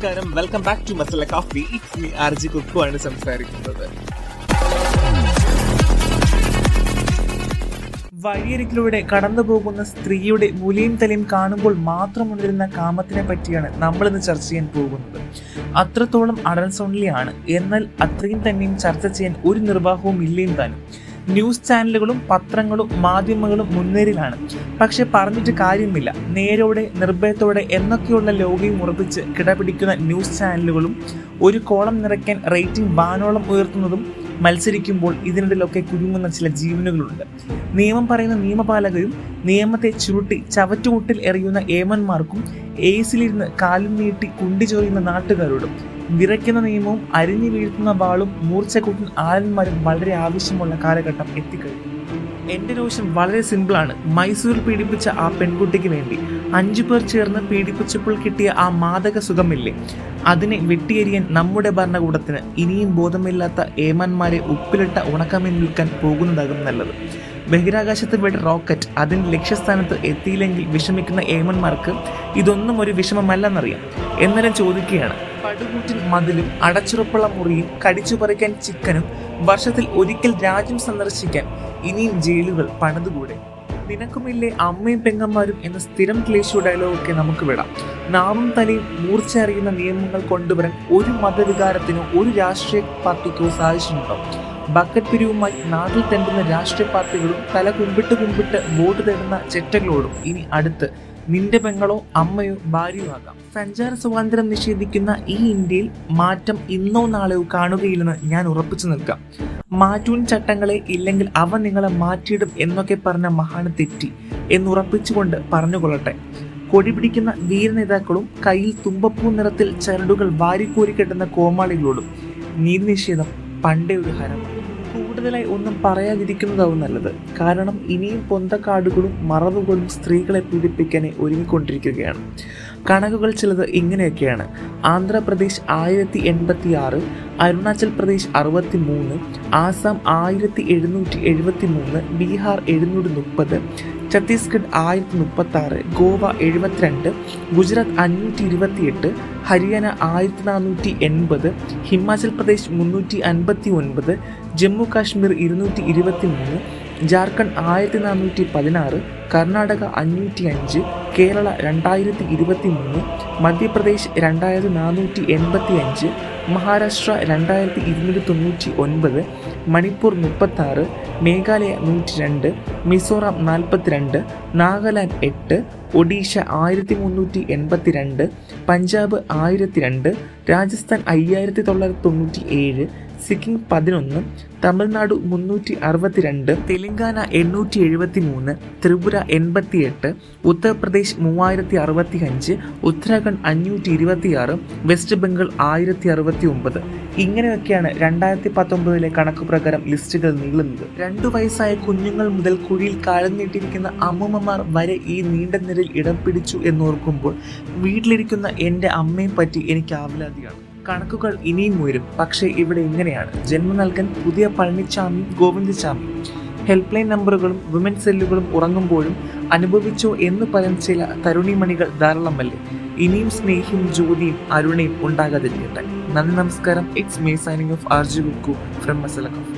നമസ്കാരം. Welcome back to masala coffee it's me RJ Kukku ആണ് സംസാരിക്കുന്നത്. വഴിയരികിലൂടെ കടന്നു പോകുന്ന സ്ത്രീയുടെ മുലയും തലയും കാണുമ്പോൾ മാത്രം ഉണരുന്ന കാമത്തിനെ പറ്റിയാണ് നമ്മൾ ഇന്ന് ചർച്ച ചെയ്യാൻ പോകുന്നത്. അത്രത്തോളം ആണ് എന്നാൽ അത്രയും തന്നെയും ചർച്ച ചെയ്യാൻ ഒരു നിർവാഹവും ഇല്ലയും താനും. ന്യൂസ് ചാനലുകളും പത്രങ്ങളും മാധ്യമങ്ങളും മുൻനിരയിലാണ്. പക്ഷെ പറഞ്ഞിട്ട് കാര്യമില്ല. നേരോടെ നിർഭയത്തോടെ എന്നൊക്കെയുള്ള ലോകയും ഉറപ്പിച്ച് കിടപിടിക്കുന്ന ന്യൂസ് ചാനലുകളും ഒരു കോളം നിറയ്ക്കാൻ റേറ്റിംഗ് വാനോളം ഉയർത്തുന്നതും മത്സരിക്കുമ്പോൾ ഇതിനിടയിലൊക്കെ കുരുങ്ങുന്ന ചില ജീവനുകളുണ്ട്. നിയമം പറയുന്ന നിയമപാലകരും നിയമത്തെ ചുരുട്ടി ചവറ്റുമുട്ടിൽ എറിയുന്ന ഏമന്മാർക്കും ഏസിലിരുന്ന് കാലും നീട്ടി കുണ്ടി ചൊറിയുന്ന നാട്ടുകാരോടും വിറയ്ക്കുന്ന നിയമവും അരിഞ്ഞു വീഴ്ത്തുന്ന വാളും മൂർച്ചക്കൂട്ടുന്ന ആലന്മാരും വളരെ ആവശ്യമുള്ള കാലഘട്ടം എത്തിക്കഴിഞ്ഞു. എന്റെ രോഷം വളരെ സിമ്പിളാണ്. മൈസൂരിൽ പീഡിപ്പിച്ച ആ പെൺകുട്ടിക്ക് വേണ്ടി അഞ്ചു പേർ ചേർന്ന് പീഡിപ്പിച്ചപ്പോൾ കിട്ടിയ ആ മാദക സുഖമില്ലേ? അതിനെ വെട്ടിയെരിയാൻ നമ്മുടെ ഭരണകൂടത്തിന് ഇനിയും ബോധമില്ലാത്ത ഏമാന്മാരെ ഉപ്പിലിട്ട ഉണക്കമീൻ വിൽക്കാൻ പോകുന്നതാകും നല്ലത്. ബഹിരാകാശത്ത് വിട റോക്കറ്റ് അതിന്റെ ലക്ഷ്യസ്ഥാനത്ത് എത്തിയില്ലെങ്കിൽ വിഷമിക്കുന്ന ഏമന്മാർക്ക് ഇതൊന്നും ഒരു വിഷമമല്ലെന്നറിയാം. എന്നാലും ചോദിക്കുകയാണ്. പടുകൂറ്റിൻ മതിലും അടച്ചുറപ്പുള്ള മുറിയും കടിച്ചു പറിക്കാൻ ചിക്കനും വർഷത്തിൽ ഒരിക്കൽ രാജ്യം സന്ദർശിക്കാൻ ഇനിയും ജയിലുകൾ പണിതുകൂടെ? നിനക്കുമില്ലേ അമ്മയും പെങ്ങന്മാരും എന്ന സ്ഥിരം ക്ലേശു ഡയലോഗൊക്കെ നമുക്ക് വിടാം. നാവും തലയും മൂർച്ച അറിയുന്ന നിയമങ്ങൾ കൊണ്ടുവരാൻ ഒരു മതവികാരത്തിനോ ഒരു രാഷ്ട്രീയ പാർട്ടിക്കോ സാധിച്ചിട്ടുണ്ടോ? ബക്കറ്റ് പിരിവുമായി നാട്ടിൽ തെണ്ടുന്ന രാഷ്ട്രീയ പാർട്ടികളും തല കുമ്പിട്ട് കുമ്പിട്ട് വോട്ട് തേടുന്ന ചെറ്റകളോടും ഇനി അടുത്ത് നിന്റെ പെങ്ങളോ അമ്മയോ ഭാര്യയോ ആകാം സഞ്ചാര സ്വാതന്ത്ര്യം നിഷേധിക്കുന്ന ഈ ഇന്ത്യയിൽ മാറ്റം ഇന്നോ നാളെയോ കാണുകയില്ലെന്ന് ഞാൻ ഉറപ്പിച്ചു നിൽക്കാം. മാറ്റൂൻ ചട്ടങ്ങളെ ഇല്ലെങ്കിൽ അവ നിങ്ങളെ മാറ്റിയിടും എന്നൊക്കെ പറഞ്ഞ മഹാന് തെറ്റി എന്നുറപ്പിച്ചുകൊണ്ട് പറഞ്ഞുകൊള്ളട്ടെ. കൊടി പിടിക്കുന്ന വീരനേതാക്കളും കയ്യിൽ തുമ്പപ്പൂ നിറത്തിൽ ചരടുകൾ വാരിക്കോരി കെട്ടുന്ന കോമാളികളോടും നീതി നിഷേധം പണ്ടേ ഒരു ഹരമാണ്. കൂടുതലായി ഒന്നും പറയാതിരിക്കുന്നതാവും നല്ലത്. കാരണം ഇനിയും പൊന്തക്കാടുകളും മറവുകളും സ്ത്രീകളെ പീഡിപ്പിക്കാനെ ഒരുങ്ങിക്കൊണ്ടിരിക്കുകയാണ്. കണക്കുകൾ ചിലത് ഇങ്ങനെയൊക്കെയാണ്. ആന്ധ്രാപ്രദേശ് ആയിരത്തി എൺപത്തി ആറ് അരുണാചൽ പ്രദേശ് അറുപത്തി മൂന്ന് ആസാം ആയിരത്തി എഴുന്നൂറ്റി എഴുപത്തി മൂന്ന് ബീഹാർ എഴുന്നൂറ്റി മുപ്പത് ഛത്തീസ്ഗഡ് ആയിരത്തി മുപ്പത്തി ആറ് ഗോവ എഴുപത്തിരണ്ട് ഗുജറാത്ത് അഞ്ഞൂറ്റി ഇരുപത്തിയെട്ട് ഹരിയാന ആയിരത്തി നാനൂറ്റി എൺപത് ഹിമാചൽ പ്രദേശ് മുന്നൂറ്റി അൻപത്തി ഒൻപത് ജമ്മു കാശ്മീർ ഇരുന്നൂറ്റി ഇരുപത്തി മൂന്ന് ജാർഖണ്ഡ് ആയിരത്തി നാനൂറ്റി പതിനാറ് കർണാടക അഞ്ഞൂറ്റി അഞ്ച് കേരള രണ്ടായിരത്തി ഇരുപത്തി മൂന്ന് മധ്യപ്രദേശ് രണ്ടായിരത്തി നാനൂറ്റി എൺപത്തി അഞ്ച് മഹാരാഷ്ട്ര രണ്ടായിരത്തി ഇരുന്നൂറ്റി തൊണ്ണൂറ്റി ഒൻപത് മണിപ്പൂർ മുപ്പത്തി ആറ് മേഘാലയ നൂറ്റി രണ്ട് മിസോറാം നാൽപ്പത്തിരണ്ട് നാഗാലാൻഡ് എട്ട് ഒഡീഷ ആയിരത്തി മുന്നൂറ്റി എൺപത്തി രണ്ട് പഞ്ചാബ് ആയിരത്തി രണ്ട് രാജസ്ഥാൻ അയ്യായിരത്തി തൊള്ളായിരത്തി തൊണ്ണൂറ്റി ഏഴ് സിക്കിം പതിനൊന്ന് തമിഴ്നാട് മുന്നൂറ്റി അറുപത്തിരണ്ട് തെലങ്കാന എണ്ണൂറ്റി എഴുപത്തി മൂന്ന് ത്രിപുര എൺപത്തിയെട്ട് ഉത്തർപ്രദേശ് മൂവായിരത്തി അറുപത്തി അഞ്ച് ഉത്തരാഖണ്ഡ് അഞ്ഞൂറ്റി ഇരുപത്തി ആറ് വെസ്റ്റ് ബംഗാൾ ആയിരത്തി അറുപത്തി ഒമ്പത് ഇങ്ങനെയൊക്കെയാണ് രണ്ടായിരത്തി പത്തൊമ്പതിലെ കണക്ക് പ്രകാരം ലിസ്റ്റുകൾ നീളുന്നത്. രണ്ടു വയസ്സായ കുഞ്ഞുങ്ങൾ മുതൽ കുഴിയിൽ കാഴ്ന്നിട്ടിരിക്കുന്ന അമ്മൂമ്മമാർ വരെ ഈ നീണ്ട നിരയിൽ ഇടം പിടിച്ചു എന്നോർക്കുമ്പോൾ വീട്ടിലിരിക്കുന്ന എന്റെ അമ്മയെ പറ്റി എനിക്ക് ആവലാതിയാണ് കണക്കുകൾ ഇനിയും ഉയരും. പക്ഷേ ഇവിടെ ഇങ്ങനെയാണ്. ജന്മം നൽകാൻ പുതിയ പഴനിച്ചാമിയും ഗോവിന്ദച്ചാമിയും ഹെൽപ്പ് ലൈൻ നമ്പറുകളും വിമൻ സെല്ലുകളും ഉറങ്ങുമ്പോഴും അനുഭവിച്ചോ എന്ന് പറയാൻ ചില തരുണിമണികൾ ധാരാളമല്ലേ? ഇനിയും സ്നേഹിയും ജ്യോതിയും അരുണയും ഉണ്ടാകാതിരിക്കട്ടെ. നന്ദി നമസ്കാരം. It's me signing off RJ Kukku from മസലക്കം